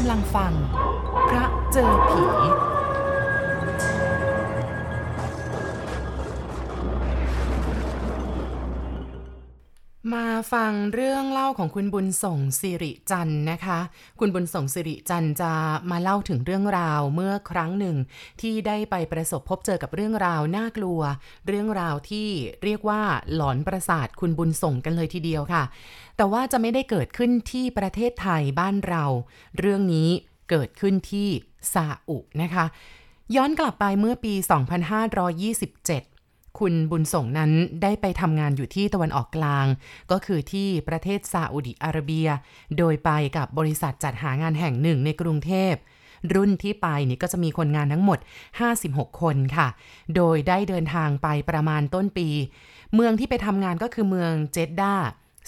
กำลังฟัง พระเจอผี มาฟังเรื่องเล่าของคุณบุญส่งสิริจันทร์นะคะ คุณบุญส่งสิริจันทร์จะมาเล่าถึงเรื่องราวเมื่อครั้งหนึ่ง ที่ได้ไปประสบพบเจอกับเรื่องราวน่ากลัว เรื่องราวที่เรียกว่าหลอนประสาทคุณบุญส่งกันเลยทีเดียวค่ะ แต่ว่าจะไม่ได้เกิดขึ้นที่ประเทศไทยบ้านเรา เรื่องนี้เกิดขึ้นที่ซาอุนะคะ ย้อนกลับไปเมื่อปี 2527 คุณบุญส่งนั้นได้ไปทำงานอยู่ที่ตะวันออกกลาง ก็คือที่ประเทศซาอุดิอาระเบีย โดยไปกับบริษัทจัดหางานแห่งหนึ่งในกรุงเทพ รุ่นที่ไปนี่ก็จะมีคนงานทั้งหมด 56 คนค่ะ โดยได้เดินทางไปประมาณต้นปี เมืองที่ไปทำงานก็คือเมืองเจดดา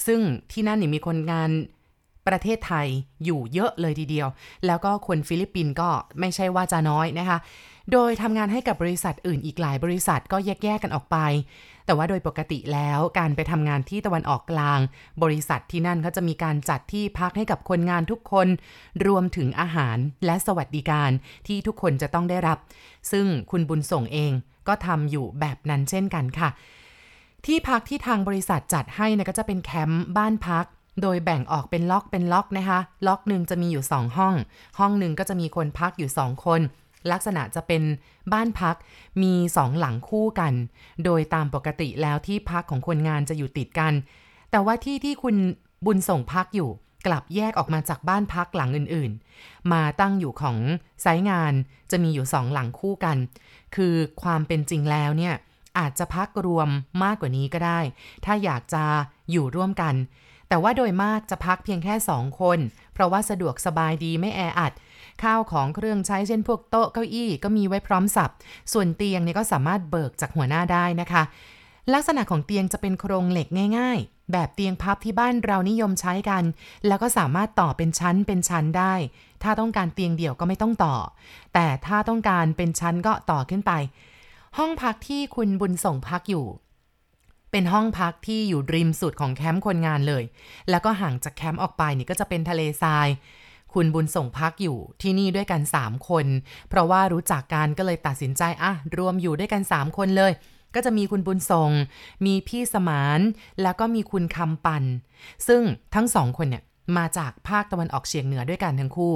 ซึ่งที่นั่นนี่มีคนงานประเทศไทยอยู่เยอะเลยทีเดียว แล้วก็คนฟิลิปปินส์ก็ไม่ใช่ว่าจะน้อยนะคะ โดยทำงานให้กับบริษัทอื่นอีกหลายบริษัทก็แยกๆกันออกไป แต่ว่าโดยปกติแล้วการไปทำงานที่ตะวันออกกลาง บริษัทที่นั่นเขาจะมีการจัดที่พักให้กับคนงานทุกคน รวมถึงอาหารและสวัสดิการที่ทุกคนจะต้องได้รับ ซึ่งคุณบุญส่งเองก็ทำอยู่แบบนั้นเช่นกันค่ะ ที่พักที่ทางบริษัทจัดให้นะก็จะเป็นแคมป์บ้านพักโดยแบ่งออกเป็นล็อกเป็นล็อกนะคะ ล็อกหนึ่งจะมีอยู่ 2 ห้อง ห้องหนึ่งก็จะมีคนพักอยู่ 2 คน ลักษณะจะเป็นบ้านพักมีสองหลังคู่กัน โดยตามปกติแล้วที่พักของคนงานจะอยู่ติดกัน แต่ว่าที่ที่คุณบุญส่งพักอยู่ กลับแยกออกมาจากบ้านพักหลังอื่นๆ มาตั้งอยู่ของไซงานจะมีอยู่สองหลังคู่กัน คือความเป็นจริงแล้วเนี่ยอาจจะพักรวมมากกว่านี้ก็ได้ ถ้าอยากจะอยู่ร่วมกัน แต่ว่าโดยมากจะพักเพียงแค่2คน เพราะว่าสะดวกสบายดีไม่แออัด ข้าวของเครื่องใช้เช่นพวกโต๊ะเก้าอี้ก็มีไว้พร้อมสับ ส่วนเตียงเนี่ยก็สามารถเบิกจากหัวหน้าได้นะคะ ลักษณะของเตียงจะเป็นโครงเหล็กง่าย ๆ แบบเตียงพับที่บ้านเรานิยมใช้กัน แล้วก็สามารถต่อเป็นชั้นเป็นชั้นได้ ถ้าต้องการเตียงเดี่ยวก็ไม่ต้องต่อ แต่ถ้าต้องการเป็นชั้นก็ต่อขึ้นไป ห้องพักที่คุณบุญส่งพักอยู่เป็นห้องพักที่อยู่ริมสุดของแคมป์คนงานเลย แล้วก็ห่างจากแคมป์ออกไปนี่ก็จะเป็นทะเลทราย คุณบุญส่งพักอยู่ที่นี่ด้วยกัน 3 คน เพราะว่ารู้จักกันก็เลยตัดสินใจอะรวมอยู่ด้วยกัน 3 คนเลย ก็จะมีคุณบุญส่งมีพี่สมาน แล้วก็มีคุณคำปัน ซึ่งทั้งสองคนเนี่ยมาจากภาคตะวันออกเฉียงเหนือด้วยกันทั้งคู่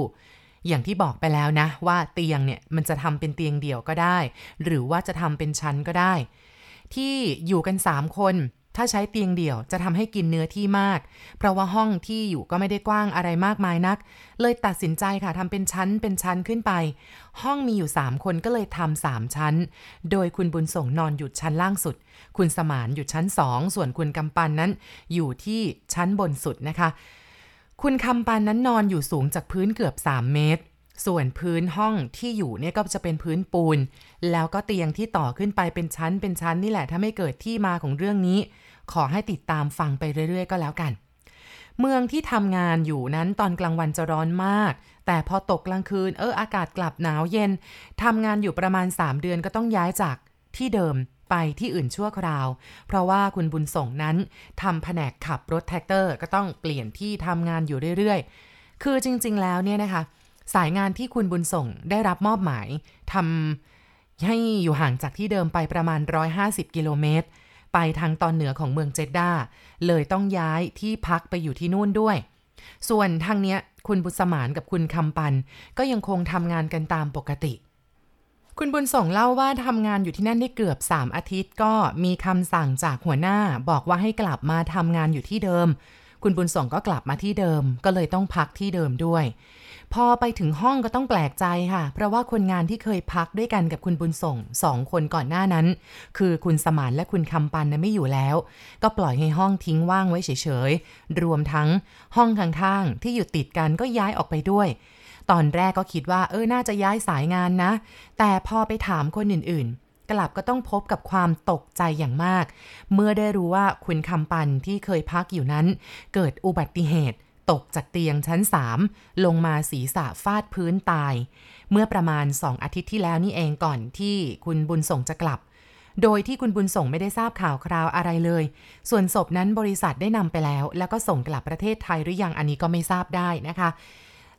อย่างที่บอกไปแล้วนะ ว่าเตียงเนี่ยมันจะทำเป็นเตียงเดี่ยวก็ได้ หรือว่าจะทำเป็นชั้นก็ได้ ที่อยู่กัน 3 คน ถ้าใช้เตียงเดี่ยวจะทำให้กินเนื้อที่มาก เพราะว่าห้องที่อยู่ก็ไม่ได้กว้างอะไรมากมายนัก เลยตัดสินใจค่ะทำเป็นชั้นเป็นชั้นขึ้นไป ห้องมีอยู่ 3 คนก็เลยทำสามชั้น โดยคุณบุญส่งนอนอยู่ชั้นล่างสุด คุณสมานอยู่ชั้น2ส่วนคุณกำปันนั้น อยู่ที่ชั้นบนสุดนะคะ คุณคำปันนั้นนอนอยู่สูงจากพื้นเกือบ 3 เมตร ส่วนพื้นห้องที่อยู่เนี่ยก็จะเป็นพื้นปูน แล้วก็เตียงที่ต่อขึ้นไปเป็นชั้นเป็นชั้นนี่แหละถ้าไม่เกิดที่มาของเรื่องนี้ ขอให้ติดตามฟังไปเรื่อย ๆ ก็แล้วกัน เมืองที่ทำงานอยู่นั้นตอนกลางวันจะร้อนมาก แต่พอตกกลางคืนเอออากาศกลับหนาวเย็นทำงานอยู่ประมาณ 3 เดือนก็ต้องย้ายจากที่เดิมไปที่อื่นชั่วคราว เพราะว่าคุณบุญส่งนั้นทำแผนกขับรถแทรกเตอร์ ก็ต้องเปลี่ยนที่ทำงานอยู่เรื่อยๆ คือจริง ๆ แล้วเนี่ยนะคะ สายงานที่คุณบุญส่งได้รับมอบหมายทำให้อยู่ห่างจากที่เดิมไปประมาณ 150 กิโลเมตร ไปทางตอนเหนือของเมืองเจดดาเลยต้องย้ายที่พักไปอยู่ที่นู่นด้วย ส่วนทางเนี้ยคุณบุษมานกับคุณคำปัน ก็ยังคงทำงานกันตามปกติ คุณบุญส่งเล่าว่าทำงานอยู่ที่นั่นได้เกือบ 3 อาทิตย์ ก็มีคำสั่งจากหัวหน้าบอกว่าให้กลับมาทำงานอยู่ที่เดิม คุณบุญส่งก็กลับมาที่เดิม ก็เลยต้องพักที่เดิมด้วย พอไปถึงห้องก็ต้องแปลกใจค่ะ เพราะว่าคนงานที่เคยพักด้วยกันกับคุณบุญส่งสองคนก่อนหน้านั้น คือคุณสมานและคุณคำปันนะไม่อยู่แล้ว ก็ปล่อยให้ห้องทิ้งว่างไว้เฉยๆ รวมทั้งห้องข้างๆที่อยู่ติดกันก็ย้ายออกไปด้วยตอนแรกก็คิดว่าเออ น่าจะย้ายสายงานนะ แต่พอไปถามคนอื่นๆ กลับก็ต้องพบกับความตกใจอย่างมาก เมื่อได้รู้ว่าคุณคำปันที่เคยพักอยู่นั้น เกิดอุบัติเหตุ ตกจากเตียงชั้น 3 ลงมาศีรษะฟาดพื้นตาย เมื่อประมาณ2อาทิตย์ที่แล้วนี่เองก่อนที่คุณบุญส่งจะกลับ โดยที่คุณบุญส่งไม่ได้ทราบข่าวคราวอะไรเลย ส่วนศพนั้นบริษัทได้นำไปแล้ว แล้วก็ส่งกลับประเทศไทยหรือยังอันนี้ก็ไม่ทราบได้นะคะ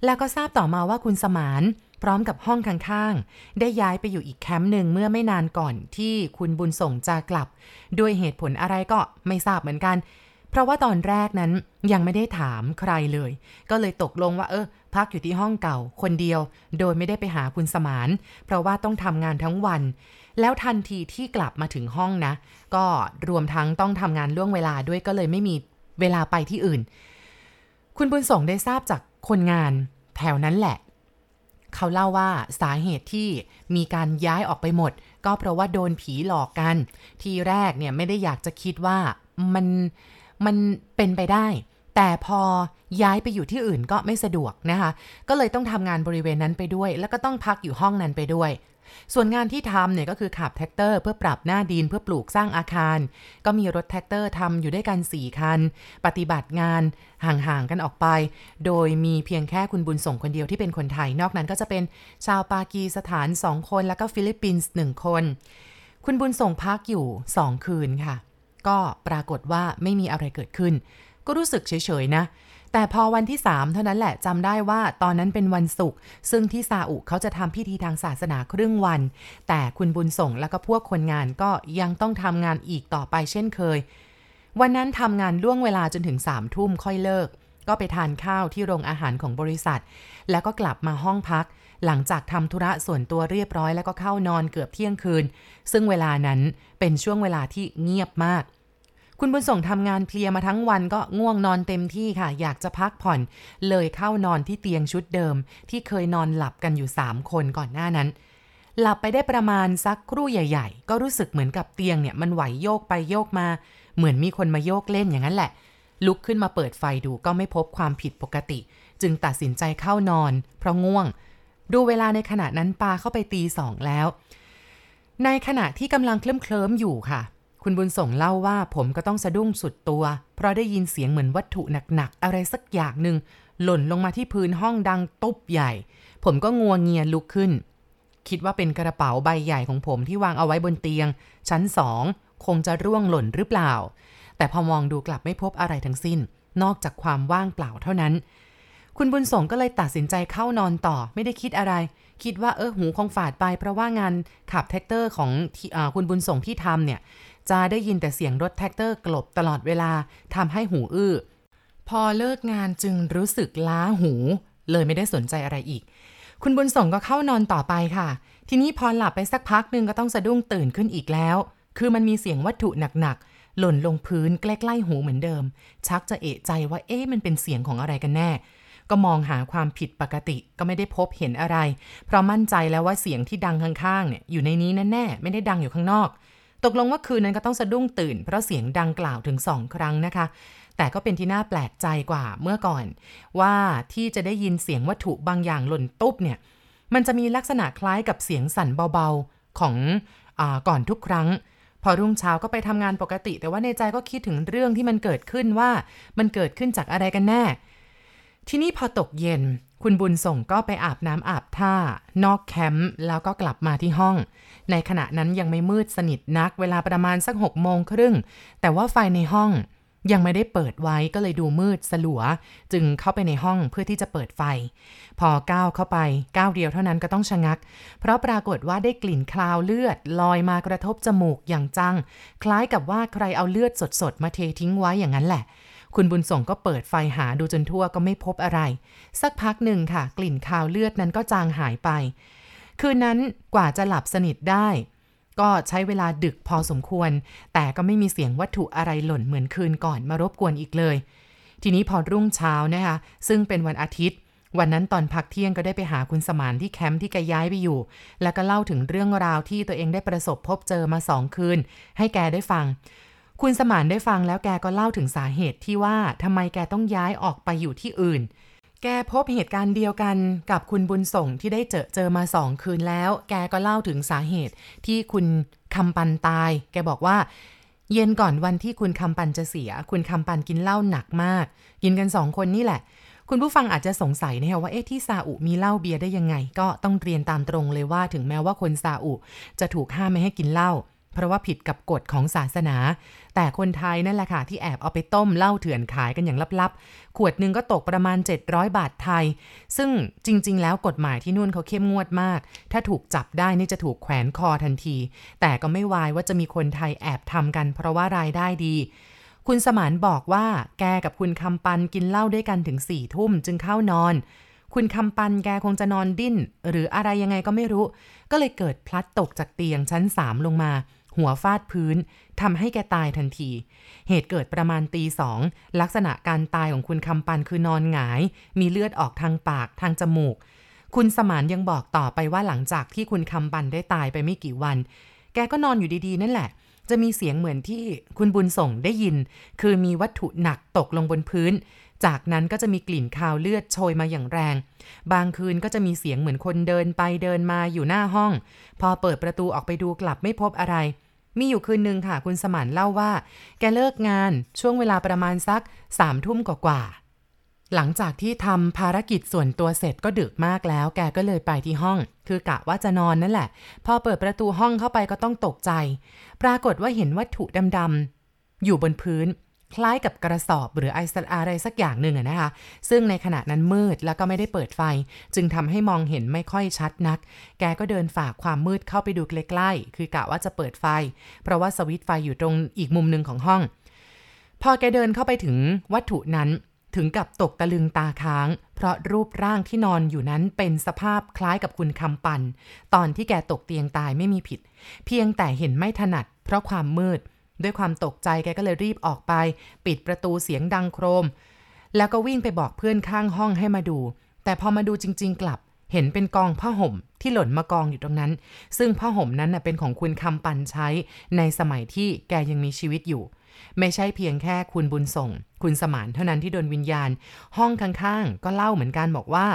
แล้วก็ทราบต่อมาว่าคุณสมาน พร้อมกับห้องข้างๆ ได้ย้ายไปอยู่อีกแคมป์หนึ่งเมื่อไม่นานก่อนที่คุณบุญส่งจะกลับ ด้วยเหตุผลอะไรก็ไม่ทราบเหมือนกัน เพราะว่าตอนแรกนั้นยังไม่ได้ถามใครเลย ก็เลยตกลงว่าเออ พักอยู่ที่ห้องเก่าคนเดียว โดยไม่ได้ไปหาคุณสมาน เพราะว่าต้องทำงานทั้งวัน แล้วทันทีที่กลับมาถึงห้องนะ ก็รวมทั้งต้องทำงานล่วงเวลาด้วยก็เลยไม่มีเวลาไปที่อื่น คุณบุญส่งได้ทราบจากคนงานแถวนั้นแหละ เขาเล่าว่าสาเหตุที่มีการย้ายออกไปหมด ก็เพราะว่าโดนผีหลอกกัน ทีแรกเนี่ยไม่ได้อยากจะคิดว่ามันมันเป็นไปได้ แต่พอย้ายไปอยู่ที่อื่นก็ไม่สะดวกนะคะ ก็เลยต้องทำงานบริเวณนั้นไปด้วย แล้วก็ต้องพักอยู่ห้องนั้นไปด้วย ส่วนงานที่ทำเนี่ยก็คือขับแทรกเตอร์เพื่อปรับหน้าดินเพื่อปลูกสร้างอาคาร ก็มีรถแทรกเตอร์ทำอยู่ด้วยกัน 4 คัน ปฏิบัติงานห่างๆกันออกไป โดยมีเพียงแค่คุณบุญส่งคนเดียวที่เป็นคนไทย นอกนั้นก็จะเป็นชาวปากีสถาน 2 คน แล้วก็ฟิลิปปินส์1คน คุณบุญส่งพักอยู่ 2 คืนค่ะ ก็ปรากฏว่าไม่มีอะไรเกิดขึ้น ก็รู้สึกเฉยๆนะ แต่พอวันที่ 3 เท่านั้นแหละจำได้ว่าตอนนั้นเป็นวันศุกร์ซึ่งที่ซาอุเขาจะทำพิธีทางศาสนาครึ่งวัน แต่คุณบุญส่งแล้วก็พวกคนงานก็ยังต้องทำงานอีกต่อไปเช่นเคย วันนั้นทำงานล่วงเวลาจนถึงสามทุ่มค่อยเลิก ก็ไปทานข้าวที่โรงอาหารของบริษัท แล้วก็กลับมาห้องพัก หลังจากทำธุระส่วนตัวเรียบร้อยแล้วก็เข้านอนเกือบเที่ยงคืน ซึ่งเวลานั้นเป็นช่วงเวลาที่เงียบมาก คุณบุญส่งทำงานเพลียมาทั้งวันก็ง่วงนอนเต็มที่ค่ะ อยากจะพักผ่อน เลยเข้านอนที่เตียงชุดเดิม ที่เคยนอนหลับกันอยู่ 3 คนก่อนหน้านั้น หลับไปได้ประมาณสักครู่ใหญ่ ๆ ก็รู้สึกเหมือนกับเตียงเนี่ยมันไหวโยกไปโยกมา เหมือนมีคนมาโยกเล่นอย่างนั้นแหละ ลุกขึ้นมาเปิดไฟดูก็ไม่พบความผิดปกติ จึงตัดสินใจเข้านอน เพราะง่วง ดูเวลาในขณะนั้นปาเข้าไปตีสองแล้ว ในขณะที่กำลังเคลิ้มเคลิมอยู่ค่ะ คุณบุญส่งเล่าว่าผมก็ต้องสะดุ้งสุดตัว เพราะได้ยินเสียงเหมือนวัตถุหนักๆ อะไรสักอย่างหนึ่งหล่นลงมาที่พื้นห้องดังตุ๊บใหญ่ ผมก็งัวเงียลุกขึ้น คิดว่าเป็นกระเป๋าใบใหญ่ของผมที่วางเอาไว้บนเตียง ชั้นสองคงจะร่วงหล่นหรือเปล่า แต่พอมองดูกลับไม่พบอะไรทั้งสิ้น นอกจากความว่างเปล่าเท่านั้น คุณบุญส่งก็เลยตัดสินใจเข้านอนต่อไม่ได้คิดอะไร คิดว่าเออหูคงฝาดไป เพราะว่างานขับแทรกเตอร์ของอคุณบุญส่งที่ทำเนี่ย จะได้ยินแต่เสียงรถแทรกเตอร์กลบตลอดเวลาทำให้หูอื้อ พอเลิกงานจึงรู้สึกล้าหู เลยไม่ได้สนใจอะไรอีก คุณบุญส่งก็เข้านอนต่อไปค่ะ ทีนี้พอหลับไปสักพักหนึ่งก็ต้องสะดุ้งตื่นขึ้นอีกแล้ว คือมันมีเสียงวัตถุหนักๆ หล่นลงพื้นใกล้ๆหูเหมือนเดิม ชักจะเอะใจว่าเอ๊ะมันเป็นเสียงของอะไรกันแน่ ก็มองหาความผิดปกติก็ไม่ได้พบเห็นอะไร เพราะมั่นใจแล้วว่าเสียงที่ดังข้างๆเนี่ยอยู่ในนี้แน่ๆไม่ได้ดังอยู่ข้างนอก ตกลงว่าคืนนั้นก็ต้องสะดุ้งตื่น เพราะเสียงดังกล่าวถึงสองครั้งนะคะ แต่ก็เป็นที่น่าแปลกใจกว่าเมื่อก่อน ว่าที่จะได้ยินเสียงวัตถุบางอย่างหล่นตุ๊บเนี่ย มันจะมีลักษณะคล้ายกับเสียงสั่นเบาๆของอก่อนทุกครั้ง พอรุ่งเช้าก็ไปทำงานปกติ แต่ว่าในใจก็คิดถึงเรื่องที่มันเกิดขึ้นว่ามันเกิดขึ้นจากอะไรกันแน่ ที่นี้พอตกเย็น คุณบุญส่งก็ไปอาบน้ำอาบท่า นอกแคมป์แล้วก็กลับมาที่ห้อง ในขณะนั้นยังไม่มืดสนิทนักเวลาประมาณสักหกโมงครึ่ง แต่ว่าไฟในห้องยังไม่ได้เปิดไว้ก็เลยดูมืดสลัว จึงเข้าไปในห้องเพื่อที่จะเปิดไฟ พอก้าวเข้าไปก้าวเดียวเท่านั้นก็ต้องชะงัก เพราะปรากฏว่าได้กลิ่นคลาวเลือดลอยมากระทบจมูกอย่างจัง คล้ายกับว่าใครเอาเลือดสดๆ มาเททิ้งไว้อย่างนั้นแหละ คุณบุญส่งก็เปิดไฟหาดูจนทั่วก็ไม่พบอะไร สักพักหนึ่งค่ะ กลิ่นคาวเลือดนั้นก็จางหายไป คืนนั้นกว่าจะหลับสนิทได้ ก็ใช้เวลาดึกพอสมควร แต่ก็ไม่มีเสียงวัตถุอะไรหล่นเหมือนคืนก่อนมารบกวนอีกเลย ทีนี้พอรุ่งเช้านะคะซึ่งเป็นวันอาทิตย์ วันนั้นตอนพักเที่ยงก็ได้ไปหาคุณสมานที่แคมป์ที่แกย้ายไปอยู่ แล้วก็เล่าถึงเรื่องราวที่ตัวเองได้ประสบพบเจอมาสองคืน ให้แกได้ฟังคุณสมานได้ฟังแล้วแกก็เล่าถึงสาเหตุที่ว่าทำไมแกต้องย้ายออกไปอยู่ที่อื่น แกพบเหตุการณ์เดียวกันกับคุณบุญส่งที่ได้เจอเจอมาสองคืนแล้ว แกก็เล่าถึงสาเหตุที่คุณคำปันตาย แกบอกว่า เย็นก่อนวันที่คุณคำปันจะเสีย คุณคำปันกินเหล้าหนักมาก กินกันสองคนนี่แหละ คุณผู้ฟังอาจจะสงสัยนะคะว่าเอ๊ะที่ซาอุมีเหล้าเบียร์ได้ยังไง ก็ต้องเรียนตามตรงเลยว่าถึงแม้ว่าคนซาอุจะถูกห้ามไม่ให้กินเหล้า เพราะว่าผิดกับกฎของศาสนา แต่คนไทยนั่นแหละค่ะ ที่แอบเอาไปต้มเหล้าเถื่อนขายกันอย่างลับๆ ขวดหนึ่งก็ตกประมาณ 700 บาทไทย ซึ่งจริง ๆ แล้วกฎหมายที่นู่นเขาเข้มงวดมาก ถ้าถูกจับได้นี่จะถูกแขวนคอทันที แต่ก็ไม่วายว่าจะมีคนไทยแอบทำกัน เพราะว่ารายได้ดีคุณสมานบอกว่าแกกับคุณคำปันกินเหล้าด้วยกันถึงสี่ทุ่มจึงเข้านอน คุณคำปันแกคงจะนอนดิ้น หรืออะไรยังไงก็ไม่รู้ ก็เลยเกิดพลัดตกจากเตียงชั้นสามลงมา หัวฟาดพื้นทำให้แกตายทันที เหตุเกิดประมาณตีสองลักษณะการตายของคุณคำปันคือนอนหงาย มีเลือดออกทางปากทางจมูก คุณสมานยังบอกต่อไปว่าหลังจากที่คุณคำปันได้ตายไปไม่กี่วัน แกก็นอนอยู่ดีๆ นั่นแหละจะมีเสียงเหมือนที่คุณบุญส่งได้ยิน คือมีวัตถุหนักตกลงบนพื้น จากนั้นก็จะมีกลิ่นคาวเลือดโชยมาอย่างแรง บางคืนก็จะมีเสียงเหมือนคนเดินไปเดินมาอยู่หน้าห้อง พอเปิดประตูออกไปดูกลับไม่พบอะไร มีอยู่คืนหนึ่งค่ะคุณสมานเล่าว่า แกเลิกงานช่วงเวลาประมาณสักสามทุ่มกว่าหลังจากที่ทำภารกิจส่วนตัวเสร็จก็ดึกมากแล้ว แกก็เลยไปที่ห้อง คือกะว่าจะนอนนั่นแหละ พอเปิดประตูห้องเข้าไปก็ต้องตกใจ ปรากฏว่าเห็นวัตถุดำๆอยู่บนพื้น คล้ายกับกระสอบหรือไอสอะไรสักอย่างหนึ่งอะนะคะ ซึ่งในขณะนั้นมืดแล้วก็ไม่ได้เปิดไฟ จึงทำให้มองเห็นไม่ค่อยชัดนัก แกก็เดินฝ่าความมืดเข้าไปดูใกล้ๆคือกะว่าจะเปิดไฟ เพราะว่าสวิตไฟอยู่ตรงอีกมุมหนึ่งของห้อง พอแกเดินเข้าไปถึงวัตถุนั้นถึงกับตกตะลึงตาค้าง เพราะรูปร่างที่นอนอยู่นั้นเป็นสภาพคล้ายกับคุณคำปัน ตอนที่แกตกเตียงตายไม่มีผิด เพียงแต่เห็นไม่ถนัด เพราะความมืด ด้วยความตกใจแกก็เลยรีบออกไป ปิดประตูเสียงดังโครม แล้วก็วิ่งไปบอกเพื่อนข้างห้องให้มาดู แต่พอมาดูจริง ๆ กลับ เห็นเป็นกองผ้าห่มที่หล่นมากองอยู่ตรงนั้น ซึ่งผ้าห่มนั้นน่ะเป็นของคุณคำปันใช้ในสมัยที่แกยังมีชีวิตอยู่ ไม่ใช่เพียงแค่คุณบุญส่ง คุณสมานเท่านั้นที่โดนวิญญาณ ห้องข้างๆ ก็เล่าเหมือนกันบอกว่า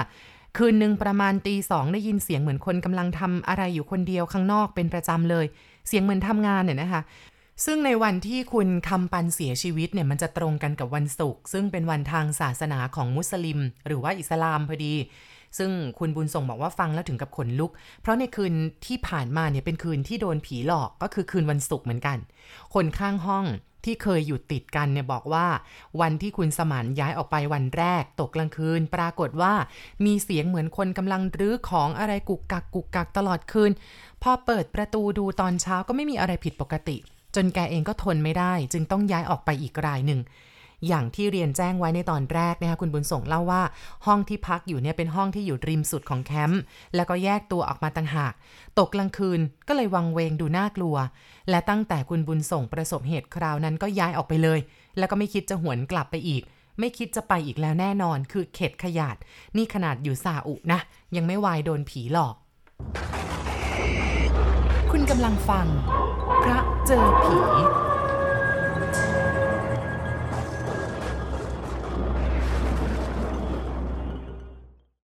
คืนหนึ่งประมาณตีสองได้ยินเสียงเหมือนคนกำลังทำอะไรอยู่คนเดียวข้างนอกเป็นประจำเลย เสียงเหมือนทำงานเนี่ยนะคะ ซึ่งในวันที่คุณคำปันเสียชีวิตเนี่ยมันจะตรงกันกับวันศุกร์ซึ่งเป็นวันทางศาสนาของมุสลิม หรือว่าอิสลามพอดี ซึ่งคุณบุญส่งบอกว่าฟังแล้วถึงกับขนลุก เพราะในคืนที่ผ่านมาเนี่ยเป็นคืนที่โดนผีหลอกก็คือคืนวันศุกร์เหมือนกัน คนข้างห้องที่เคยอยู่ติดกันเนี่ยบอกว่า วันที่คุณสมานย้ายออกไปวันแรก ตกกลางคืน ปรากฏว่ามีเสียงเหมือนคนกำลังรื้อของอะไรกุกกักกุกกักตลอดคืน พอเปิดประตูดูตอนเช้าก็ไม่มีอะไรผิดปกติ จนแกเองก็ทนไม่ได้ จึงต้องย้ายออกไปอีกรายหนึ่ง อย่างที่เรียนแจ้งไว้ในตอนแรกนะคะคุณบุญส่งเล่าว่า ห้องที่พักอยู่เนี่ยเป็นห้องที่อยู่ริมสุดของแคมป์แล้วก็แยกตัวออกมาต่างหาก ตกกลางคืนก็เลยวังเวงดูน่ากลัว และตั้งแต่คุณบุญส่งประสบเหตุคราวนั้นก็ย้ายออกไปเลย แล้วก็ไม่คิดจะหวนกลับไปอีกไม่คิดจะไปอีกแล้วแน่นอน คือเข็ดขยาด นี่ขนาดอยู่ซาอุนะ ยังไม่วายโดนผีหลอก คุณกำลังฟัง พระเจอผี